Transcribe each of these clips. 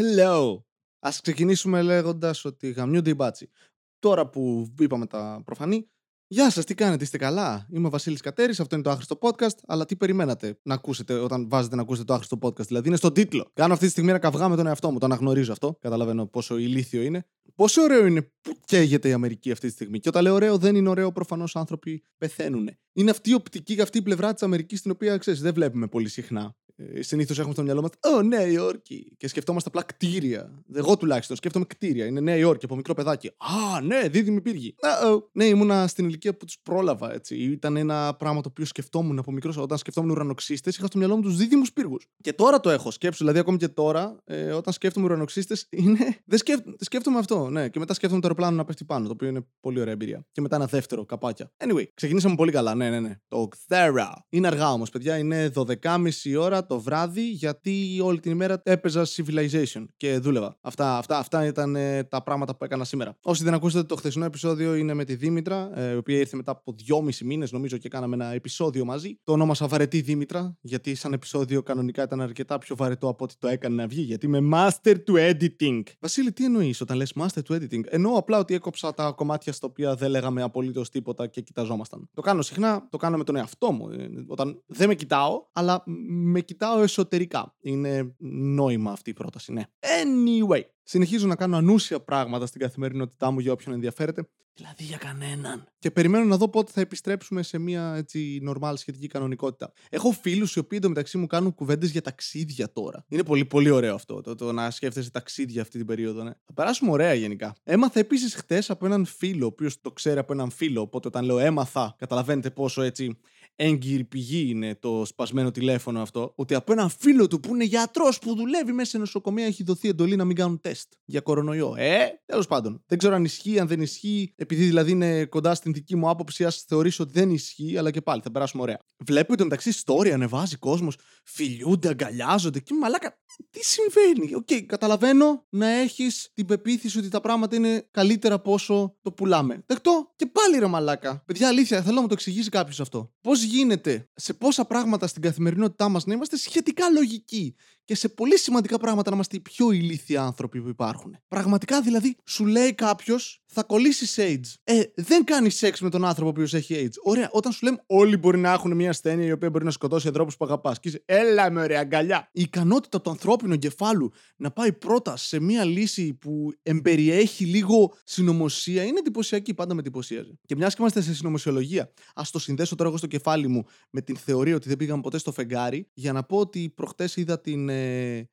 Hello! Ας ξεκινήσουμε λέγοντας ότι γαμιούνται οι μπάτσι. Τώρα που είπαμε τα προφανή, Γεια σας, τι κάνετε, είστε καλά; Είμαι ο Βασίλης Κατέρης, αυτό είναι το άχρηστο podcast. Αλλά τι περιμένατε να ακούσετε όταν βάζετε να ακούσετε το άχρηστο podcast. Δηλαδή είναι στον τίτλο. Κάνω αυτή τη στιγμή ένα καυγά με τον εαυτό μου. Το αναγνωρίζω αυτό. Καταλαβαίνω πόσο ηλίθιο είναι. Πόσο ωραίο είναι που καίγεται η Αμερική αυτή τη στιγμή. Και όταν λέω ωραίο, δεν είναι ωραίο, προφανώς άνθρωποι πεθαίνουν. Είναι αυτή η οπτική, αυτή η πλευρά της Αμερικής, την οποία ξέρεις, δεν βλέπουμε πολύ συχνά. Ε, Συνήθως έχουμε στο μυαλό μας, Ω, Νέα Υόρκη. Και σκεφτόμαστε απλά κτίρια. Εγώ τουλάχιστον σκέφτομαι κτίρια. Είναι Νέα Υόρκη από μικρό παιδάκι. Α, ναι, δίδυμη πύργη. Uh-oh. Ναι, ήμουνα στην ηλικία που τους πρόλαβα. Έτσι. Ήταν ένα πράγμα το οποίο σκεφτόμουν από μικρός. Όταν σκεφτόμουν ουρανοξύστες, είχα στο μυαλό μου τους δίδυμους πύργους. Και τώρα το έχω. Σκέψου, δηλαδή ακόμη και τώρα, ε, όταν σκέφτομαι ουρανοξύστες, είναι. Δεν σκέφ... σκέφτομαι αυτό, ναι. Και μετά σκέφτομαι το αεροπλάνο να πέφτει πάνω, το οποίο είναι πολύ ωραία εμπειρία. Και μετά ένα δεύτερο καπάκια. Anyway, ξεκινήσαμε πολύ καλά. Ναι, ναι, ναι. Το Xthera. Είναι αργά όμως, παιδιά. Είναι 12.30 ώρα το βράδυ γιατί όλη την ημέρα έπαιζα Civilization και δούλευα. Αυτά, αυτά, αυτά ήταν ε, τα πράγματα που έκανα σήμερα. Όσοι δεν ακούσατε το χθεσινό επεισόδιο είναι με τη Δήμητρα, ε, η οποία ήρθε μετά από δυόμισι μήνες νομίζω και κάναμε ένα επεισόδιο μαζί. Το ονόμασα Βαρετή Δήμητρα, γιατί σαν επεισόδιο κανονικά ήταν αρκετά πιο βαρετό από ό,τι το έκανε να βγει, γιατί είμαι master του editing. Βασίλη, τι εννοείς όταν λες master του editing; Εννοώ απλά ότι έκοψα τα κομμάτια στα οποία δεν λέγαμε απολύτως τίποτα και κοιταζόμασταν. Το κάνω συχνά, το κάνω με τον εαυτό μου. Ε, όταν δεν με κοιτάω, αλλά με κοιτάω εσωτερικά. Είναι νόημα αυτή η πρόταση, ναι. Anyway, συνεχίζω να κάνω ανούσια πράγματα στην καθημερινότητά μου για όποιον ενδιαφέρεται. Δηλαδή για κανέναν. Και περιμένω να δω πότε θα επιστρέψουμε σε μια έτσι νορμάλ σχετική κανονικότητα. Έχω φίλους οι οποίοι εντωμεταξύ μου κάνουν κουβέντες για ταξίδια τώρα. Είναι πολύ, πολύ ωραίο αυτό το, το να σκέφτεσαι ταξίδια αυτή την περίοδο. Ναι. Θα περάσουμε ωραία γενικά. Έμαθα επίσης χτε από έναν φίλο, ο οποίος το ξέρει από έναν φίλο. Οπότε όταν λέω έμαθα, καταλαβαίνετε πόσο έτσι έγκυρη πηγή είναι το σπασμένο τηλέφωνο αυτό, ότι από έναν φίλο του που είναι γιατρός που δουλεύει μέσα σε νοσοκομεία έχει δοθεί εντολή να μην κάνουν τεστ για κορονοϊό. Ε, τέλος πάντων. Δεν ξέρω αν ισχύει, αν δεν ισχύει, επειδή δηλαδή είναι κοντά στην δική μου άποψη, ας θεωρήσω ότι δεν ισχύει, αλλά και πάλι θα περάσουμε ωραία. Βλέπω ότι μεταξύ story ανεβάζει κόσμος, φιλιούνται, αγκαλιάζονται και μαλάκα τι συμβαίνει; OK, okay, καταλαβαίνω να έχεις την πεποίθηση ότι τα πράγματα είναι καλύτερα από όσο το πουλάμε. Δεκτό και πάλι ρε μαλάκα. Παιδιά, αλήθεια, θέλω να μου το εξηγήσει κάποιος αυτό. Πώς γίνεται σε πόσα πράγματα στην καθημερινότητά μας να είμαστε σχετικά λογικοί και σε πολύ σημαντικά πράγματα να είμαστε οι πιο ηλίθιοι άνθρωποι που υπάρχουν. Πραγματικά δηλαδή, σου λέει κάποιος, θα κολλήσεις AIDS. Ε, δεν κάνεις σεξ με τον άνθρωπο ο οποίος έχει AIDS. Ωραία, όταν σου λέμε όλοι μπορεί να έχουν μια ασθένεια η οποία μπορεί να σκοτώσει ανθρώπους που αγαπάς. Και είσαι, έλα με ωραία αγκαλιά. Η ικανότητα του ανθρώπινου εγκεφάλου να πάει πρώτα σε μια λύση που εμπεριέχει λίγο συνωμοσία είναι εντυπωσιακή. Πάντα με εντυπωσίαζε. Και μιας και είμαστε σε συνωμοσιολογία, ας το συνδέσω τώρα εγώ στο κεφάλι μου με την θεωρία ότι δεν πήγαμε ποτέ στο φεγγάρι για να πω ότι προχτές είδα την ε,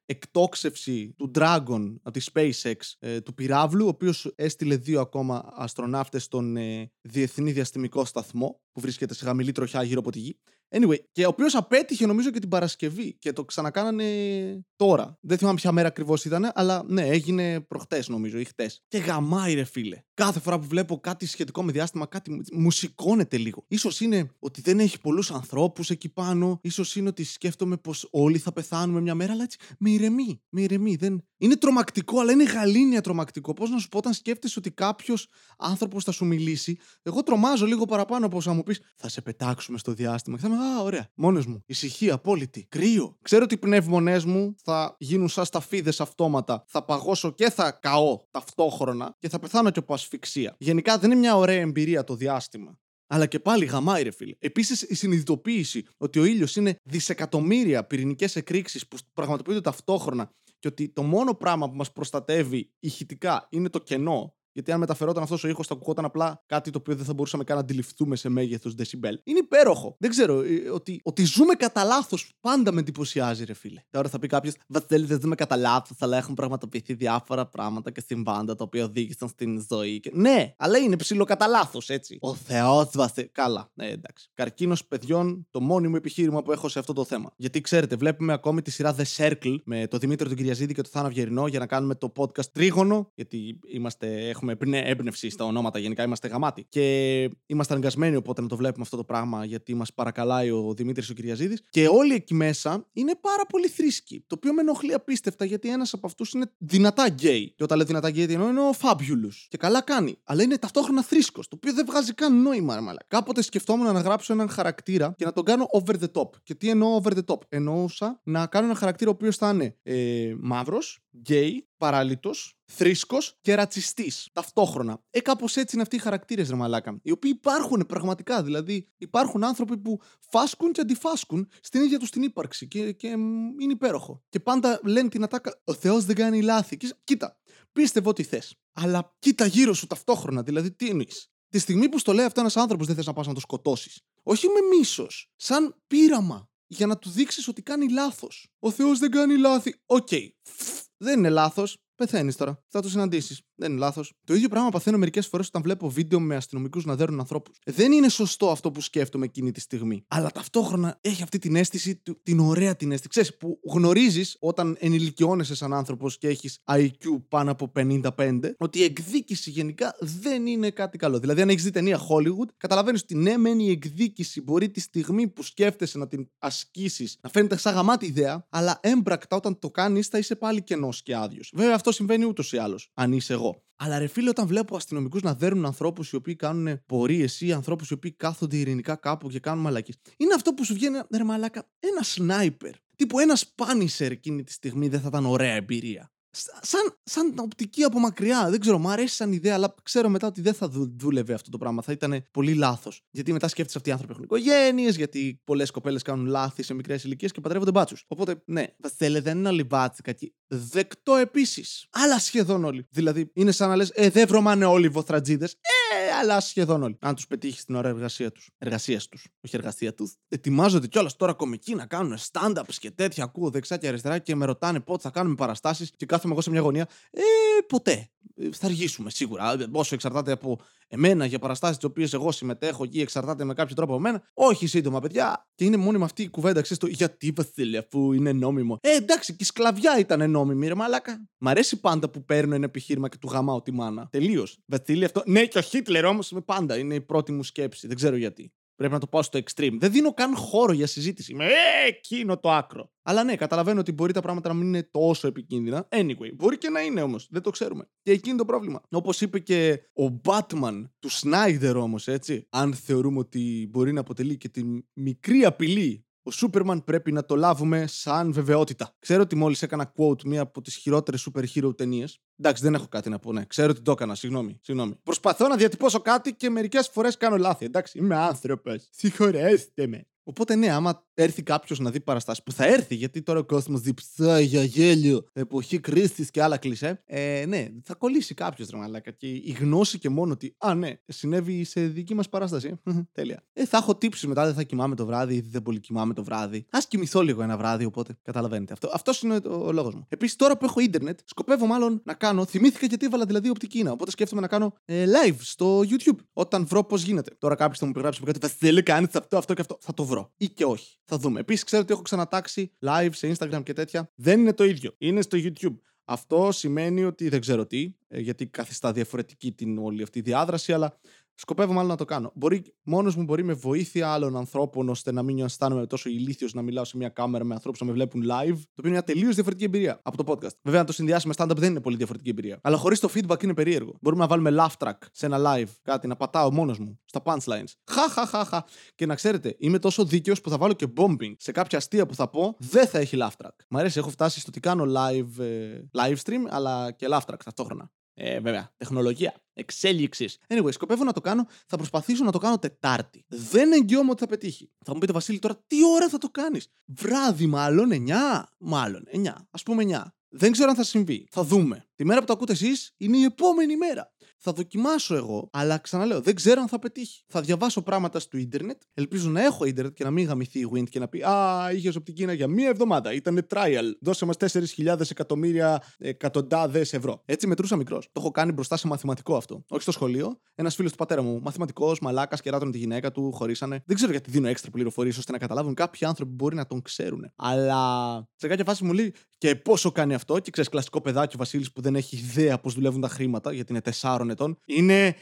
εκτόξευση του Dragon από της SpaceX ε, του πυράβλου, ο οποίος έστειλε δύο ακόμα αστροναύτες στον ε, Διεθνή Διαστημικό Σταθμό που βρίσκεται σε χαμηλή τροχιά γύρω από τη γη. Anyway, και ο οποίος απέτυχε νομίζω και την Παρασκευή και το ξανακάνανε τώρα. Δεν θυμάμαι ποια μέρα ακριβώς ήταν, αλλά ναι, έγινε προχτές νομίζω ή χτες. Και γαμάει, ρε φίλε. Κάθε φορά που βλέπω κάτι σχετικό με διάστημα, κάτι μου σηκώνεται λίγο. σω είναι ότι δεν έχει πολλούς ανθρώπους εκεί πάνω, ίσως είναι ότι σκέφτομαι πως όλοι θα πεθάνουμε μια μέρα, αλλά έτσι με ηρεμεί. Με ηρεμεί. Δεν... Είναι τρομακτικό, αλλά είναι γαλήνια τρομακτικό. Πώς να σου πω, όταν σκέφτεσαι ότι κάποιος άνθρωπος θα σου μιλήσει, εγώ τρομάζω λίγο παραπάνω από όσα μου πεις, θα σε πετάξουμε στο διάστημα. Και θα είμαι, Α, ωραία. Μόνος μου. Ησυχία, απόλυτη. Κρύο. Ξέρω ότι οι πνευμονές μου θα γίνουν σαν σταφίδες αυτόματα. Θα παγώσω και θα καώ ταυτόχρονα και θα πεθάνω και από ασφυξία. Γενικά δεν είναι μια ωραία εμπειρία το διάστημα. Αλλά και πάλι γαμάει, ρε φίλε. Επίσης, η συνειδητοποίηση ότι ο ήλιος είναι δισεκατομμύρια πυρηνικές εκρήξεις που πραγματοποιούνται ταυτόχρονα και ότι το μόνο πράγμα που μας προστατεύει ηχητικά είναι το κενό γιατί αν μεταφερόταν αυτός ο ήχος, θα ακουγόταν απλά κάτι το οποίο δεν θα μπορούσαμε καν να αντιληφθούμε σε μέγεθος δεσιμπέλ. Είναι υπέροχο. Δεν ξέρω. Ε, ότι, ότι ζούμε κατά λάθος πάντα με εντυπωσιάζει, ρε φίλε. Τώρα θα πει κάποιος, Βασίλη, δεν ζούμε κατά λάθος, αλλά έχουν πραγματοποιηθεί διάφορα πράγματα και συμβάντα τα οποία οδήγησαν στην ζωή. Και... Ναι, αλλά είναι ψηλό κατά λάθος, έτσι. Ο Θεός Βασίλη. Καλά, ναι, εντάξει. Καρκίνος παιδιών, το μόνιμο επιχείρημα που έχω σε αυτό το θέμα. Γιατί ξέρετε, βλέπουμε ακόμη τη σειρά The Circle με τον Δημήτρη τον Κυριαζίδη και τον Θάνα Βιερινό για να κάνουμε το podcast Τρίγωνο, γιατί είμαστε, έχουμε έχουμε έμπνευση στα ονόματα, γενικά είμαστε γαμάτοι. Και είμαστε αναγκασμένοι οπότε να το βλέπουμε αυτό το πράγμα, γιατί μας παρακαλάει ο Δημήτρης ο Κυριαζίδης. Και όλοι εκεί μέσα είναι πάρα πολύ θρήσκοι. Το οποίο με ενοχλεί απίστευτα, γιατί ένας από αυτούς είναι δυνατά γκέι. Και όταν λέει δυνατά γκέι, εννοώ είναι ο Fabulous. Και καλά κάνει. Αλλά είναι ταυτόχρονα θρήσκος, το οποίο δεν βγάζει καν νόημα, μαλα. Κάποτε σκεφτόμουν να γράψω έναν χαρακτήρα και να τον κάνω over the top. Και τι εννοώ over the top; Εννοούσα να κάνω ένα χαρακτήρα ο οποίος θα είναι ε, μαύρος, γκέι, παράλυτος, θρήσκος και ρατσιστής ταυτόχρονα. Ε, κάπως έτσι είναι αυτοί οι χαρακτήρες, ρε Μαλάκα. Οι οποίοι υπάρχουν πραγματικά. Δηλαδή, υπάρχουν άνθρωποι που φάσκουν και αντιφάσκουν στην ίδια τους την ύπαρξη και, και είναι υπέροχο. Και πάντα λένε την ατάκα: Ο Θεός δεν κάνει λάθη. Και, κοίτα, πίστευε ό,τι θες. Αλλά κοίτα γύρω σου ταυτόχρονα. Δηλαδή, τι εννοείς. Τη στιγμή που στο λέει αυτό ένας άνθρωπος, δεν θες να πας να το σκοτώσεις. Όχι με μίσος. Σαν πείραμα. Για να του δείξεις ότι κάνει λάθος. Ο Θεός δεν κάνει λάθη. OK. Okay. Δεν είναι λάθος. Πεθαίνεις τώρα. Θα το συναντήσεις. Δεν είναι λάθος. Το ίδιο πράγμα παθαίνω μερικές φορές όταν βλέπω βίντεο με αστυνομικούς να δέρουν ανθρώπους. Δεν είναι σωστό αυτό που σκέφτομαι εκείνη τη στιγμή. Αλλά ταυτόχρονα έχει αυτή την αίσθηση, την ωραία την αίσθηση. Ξέρεις, που γνωρίζεις όταν ενηλικιώνεσαι σαν άνθρωπος και έχεις IQ πάνω από 55, ότι η εκδίκηση γενικά δεν είναι κάτι καλό. Δηλαδή, αν έχεις δει ταινία Hollywood, καταλαβαίνεις ότι ναι, μένει η εκδίκηση μπορεί τη στιγμή που σκέφτεσαι να την ασκήσεις να φαίνεται σαν γαμάτη ιδέα, αλλά έμπρακτα όταν το κάνεις θα είσαι πάλι κενός και άδειος. Βέβαια, αυτό συμβαίνει ούτως ή άλλως, αν είσαι εγώ. Αλλά ρε φίλε, όταν βλέπω αστυνομικούς να δέρνουν ανθρώπους οι οποίοι κάνουν πορείες ή ανθρώπους οι οποίοι κάθονται ειρηνικά κάπου και κάνουν μαλακή. Είναι αυτό που σου βγαίνει, ρε μαλάκα, ένα σνάιπερ. Τύπου ένα πάνισερ εκείνη τη στιγμή δεν θα ήταν ωραία εμπειρία σαν, σαν οπτική από μακριά. Δεν ξέρω, μου αρέσει σαν ιδέα, αλλά ξέρω μετά ότι δεν θα δου, δούλευε αυτό το πράγμα. Θα ήταν πολύ λάθος. Γιατί μετά σκέφτεσαι αυτοί οι άνθρωποι έχουν οικογένειες, γιατί πολλές κοπέλες κάνουν λάθη σε μικρές ηλικίες και παντρεύονται μπάτσους. Οπότε, ναι, Βασίλε, δεν είναι όλοι μπάτσοι κακοί. Δεκτό επίσης. Αλλά σχεδόν όλοι. Δηλαδή, είναι σαν να λες, Ε, δεν βρωμάνε όλοι οι βοθρατζίδες. Ε, αλλά σχεδόν όλοι. Αν τους πετύχεις στην ώρα εργασία τους. Εργασίας τους. Όχι εργασία τους. Ετοιμάζονται κιόλας τώρα κομικοί να κάνουν stand-ups και τέτοια. Ακούω δεξιά και αριστερά και με ρωτάνε πότε θα κάνουμε παραστάσεις και κάθομαι εγώ σε μια γωνία. Ε, ποτέ. Ε, θα αργήσουμε σίγουρα. Όσο εξαρτάται από εμένα για παραστάσεις τις οποίες εγώ συμμετέχω ή εξαρτάται με κάποιο τρόπο από μένα. Όχι σύντομα, παιδιά. Και είναι μόνιμα αυτή η κουβέντα, ξέρεις το γιατί Βασίλη, αφού είναι νόμιμο. Ε, εντάξει, και η σκλαβιά ήταν νόμιμη, ρε μαλάκα. Μ' αρέσει πάντα που παίρνω ένα επιχείρημα και του γαμάω τη μάνα. Τελείως. Βασίλη, αυτό. Ναι, και ο Χίτλερ όμως με πάντα. Είναι η πρώτη μου σκέψη. Δεν ξέρω γιατί. Πρέπει να το πάω στο extreme. Δεν δίνω καν χώρο για συζήτηση. Με εκείνο το άκρο. Αλλά ναι, καταλαβαίνω ότι μπορεί τα πράγματα να μην είναι τόσο επικίνδυνα. Anyway, μπορεί και να είναι όμως. Δεν το ξέρουμε. Και εκεί είναι το πρόβλημα. Όπως είπε και ο Batman του Snyder όμως, έτσι. Αν θεωρούμε ότι μπορεί να αποτελεί και τη μικρή απειλή ο Σούπερμαν πρέπει να το λάβουμε σαν βεβαιότητα. Ξέρω ότι μόλις έκανα quote μία από τις χειρότερες super hero ταινίες. Εντάξει, δεν έχω κάτι να πω, ναι. Ξέρω ότι το έκανα, συγγνώμη. συγγνώμη. Προσπαθώ να διατυπώσω κάτι και μερικές φορές κάνω λάθη. Εντάξει, είμαι άνθρωπος. Συγχωρέστε με. Οπότε ναι, άμα έρθει κάποιος να δει παραστάσεις, που θα έρθει, γιατί τώρα ο κόσμος διψάει για γέλιο, εποχή κρίσης και άλλα κλεισέ, ε, ναι, θα κολλήσει κάποιος ρε Και η γνώση και μόνο ότι, α, ναι, συνέβη σε δική μας παράσταση. Τέλεια. Ε, θα έχω τύψει μετά, δεν θα κοιμάμαι το βράδυ, ή δεν πολύ κοιμάμαι το βράδυ. Α κοιμηθώ λίγο ένα βράδυ, οπότε καταλαβαίνετε. Αυτό αυτός είναι ο, ο λόγος μου. Επίσης, τώρα που έχω ίντερνετ, σκοπεύω μάλλον να κάνω. Θυμήθηκα γιατί έβαλα δηλαδή οπτική είναι. Οπότε σκέφτομαι να κάνω ε, live στο YouTube όταν βρω πώς γίνεται. Τώρα κάποιος θα μου περιγράψει κάτι, θα θέλει κάνεις αυτό, αυτό και αυτό. Θα το βρω. Ή και όχι. Θα δούμε. Επίσης, ξέρω ότι έχω ξανατάξει live σε Instagram και τέτοια. Δεν είναι το ίδιο. Είναι στο YouTube. Αυτό σημαίνει ότι δεν ξέρω τι, ε, γιατί καθιστά διαφορετική την όλη αυτή η διάδραση, αλλά Σκοπεύω μάλλον να το κάνω. Μπορεί, μόνος μου μπορεί με βοήθεια άλλων ανθρώπων, ώστε να μην αισθάνομαι τόσο ηλίθιος να μιλάω σε μια κάμερα με ανθρώπους να με βλέπουν live. Το οποίο είναι μια τελείως διαφορετική εμπειρία από το podcast. Βέβαια, να το συνδυάσει με stand-up δεν είναι πολύ διαφορετική εμπειρία. Αλλά χωρίς το feedback είναι περίεργο. Μπορούμε να βάλουμε laugh track σε ένα live, κάτι να πατάω μόνος μου στα punchlines. Χα, Και να ξέρετε, είμαι τόσο δίκαιος που θα βάλω και bombing σε κάποια αστεία που θα πω, δεν θα έχει laugh track. Μ' αρέσει, έχω φτάσει στο ότι κάνω live, ε, live stream, αλλά και laugh track ταυτόχρονα. Ε, βέβαια, τεχνολογία. Εξέλιξης. Anyway, σκοπεύω να το κάνω. Θα προσπαθήσω να το κάνω Τετάρτη. Δεν εγγυώμαι ότι θα πετύχει. Θα μου πείτε, Βασίλη, τώρα τι ώρα θα το κάνεις; Βράδυ, μάλλον 9. Μάλλον 9. Α πούμε 9. Δεν ξέρω αν θα συμβεί. Θα δούμε. Τη μέρα που το ακούτε εσείς είναι η επόμενη μέρα. Θα δοκιμάσω εγώ, αλλά ξαναλέω, δεν ξέρω αν θα πετύχει. Θα διαβάσω πράγματα στο ίντερνετ. Ελπίζω να έχω ίντερνετ και να μην γαμηθεί η Wind και να πει Α, είχες οπτική είναι για μία εβδομάδα. Ήταν trial. Δώσε μας 4.000 εκατομμύρια εκατοντάδες ευρώ. Έτσι μετρούσα μικρός. Το έχω κάνει μπροστά σε μαθηματικό αυτό. Όχι στο σχολείο. Ένας φίλος του πατέρα μου, μαθηματικός, μαλάκας, κεράτων τη γυναίκα του, χωρίσανε. Δεν ξέρω γιατί δίνω έξτρα πληροφορίες ώστε να καταλάβουν κάποιοι άνθρωποι που μπορεί να τον ξέρουν. Αλλά σε κάποια φάση μου λέει και πόσο κάνει αυτό. Και ξέρεις, κλασικό παιδάκι ο Βασίλης που δεν έχει ιδέα πώς δουλεύουν τα χρήματα, γιατί είναι 4 τεσσάρων ετών είναι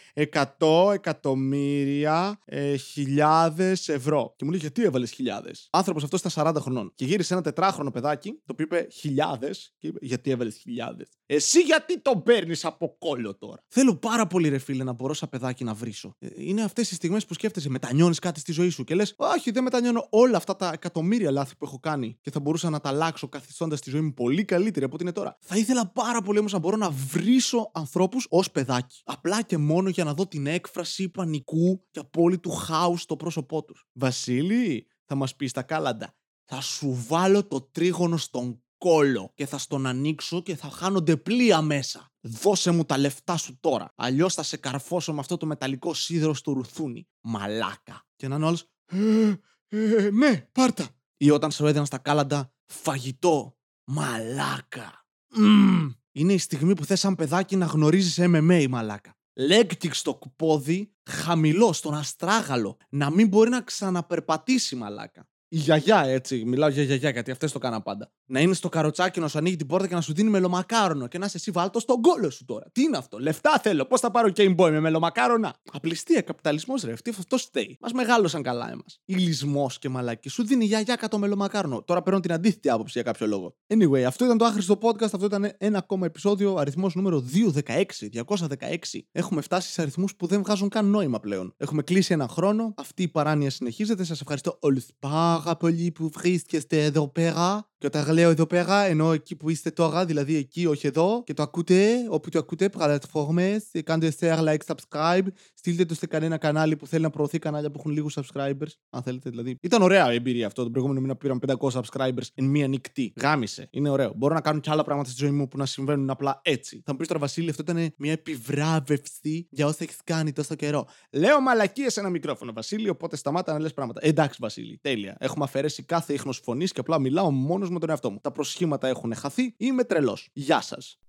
100 εκατομμύρια ε, χιλιάδες ευρώ. Και μου λέει γιατί έβαλες χιλιάδες; Άνθρωπος αυτός στα 40 χρονών. Και γύρισε ένα τετράχρονο παιδάκι, το οποίο είπε χιλιάδες. Και είπε γιατί έβαλες χιλιάδες; Εσύ γιατί τον παίρνεις από κόλλο τώρα; Θέλω πάρα πολύ, ρε φίλε, να μπορώ σαν παιδάκι να βρίσω. Ε, είναι αυτές οι στιγμές που σκέφτεσαι, μετανιώνεις κάτι στη ζωή σου και λες, Όχι, δεν μετανιώνω όλα αυτά τα εκατομμύρια λάθη που έχω κάνει και θα μπορούσα να τα αλλάξω καθιστώντας τη ζωή μου πολύ καλύτερη από ό,τι είναι τώρα. Θα ήθελα πάρα πολύ όμως να μπορώ να βρίσω ανθρώπους ως παιδάκι. Απλά και μόνο για να δω την έκφραση πανικού και απόλυτου χάους στο πρόσωπό τους. Βασίλη, θα μας πεις στα κάλαντα. Θα σου βάλω το τρίγωνο στον κόλο και θα στον ανοίξω και θα χάνονται πλοία μέσα. Δώσε μου τα λεφτά σου τώρα. Αλλιώς θα σε καρφώσω με αυτό το μεταλλικό σίδερο στο ρουθούνι. Μαλάκα. Και να είναι άλλο. Ε, ε, ναι, πάρτα. Ή όταν σου έδινα στα κάλαντα φαγητό. Μαλάκα. Mm. Είναι η στιγμή που θες σαν παιδάκι να γνωρίζεις MMA, μαλάκα. Leg kick στο πόδι, χαμηλό, στον αστράγαλο. Να μην μπορεί να ξαναπερπατήσει, μαλάκα η γιαγιά, έτσι. Μιλάω για γιαγιά, γιατί αυτές το κάναν πάντα. Να είναι στο καροτσάκι να σου ανοίγει την πόρτα και να σου δίνει μελομακάρονο και να είσαι εσύ βάλτο στον κόλο σου τώρα. Τι είναι αυτό, λεφτά θέλω. Πώς θα πάρω Game Boy με μελομακάρονα; Απληστία, καπιταλισμός ρε. Αυτή αυτό φταίει. Μας μεγάλωσαν καλά εμάς. Ηλισμός και μαλάκι. Σου δίνει η γιαγιά κάτω μελομακάρονο. Τώρα παίρνω την αντίθετη άποψη για κάποιο λόγο. Anyway, αυτό ήταν το άχρηστο podcast. Αυτό ήταν ένα ακόμα επεισόδιο. Αριθμός νούμερο 216. 216. Έχουμε φτάσει σε αριθμούς που δεν βγάζουν καν νόημα πλέον. Έχουμε κλείσει ένα χρόνο. Αυτή η παράνοια συνεχίζεται. Σας ευχαριστώ όλους πάρα πάρα πολύ που βρίσκεστε εδώ πέρα. Και όταν λέω εδώ πέρα, ενώ εκεί που είστε τώρα, δηλαδή εκεί, όχι εδώ, και το ακούτε, όπου το ακούτε, πλατφόρμες, κάντε share, like, subscribe, στείλτε το σε κανένα κανάλι που θέλει να προωθεί κανάλια που έχουν λίγους subscribers. Αν θέλετε, δηλαδή. Ήταν ωραία η εμπειρία αυτό. Τον προηγούμενο μήνα πήραμε 500 subscribers εν μία νυχτή. Γάμισε. Είναι ωραίο. Μπορώ να κάνω και άλλα πράγματα στη ζωή μου που να συμβαίνουν απλά έτσι. Θα μου πεις τώρα, Βασίλη, αυτό ήταν μια επιβράβευση για όσα έχεις κάνει τόσο καιρό. Λέω μαλακίες σε ένα μικρόφωνο, Βασίλη, οπότε σταμάτα να λες πράγματα. Εντάξει, Βασίλη, τέλεια. Έχουμε αφαιρέσει κάθε ίχνος φωνής και απλά μιλάω μόνος με τον εαυτό μου. Τα προσχήματα έχουν χαθεί. Είμαι τρελός. Γεια σας.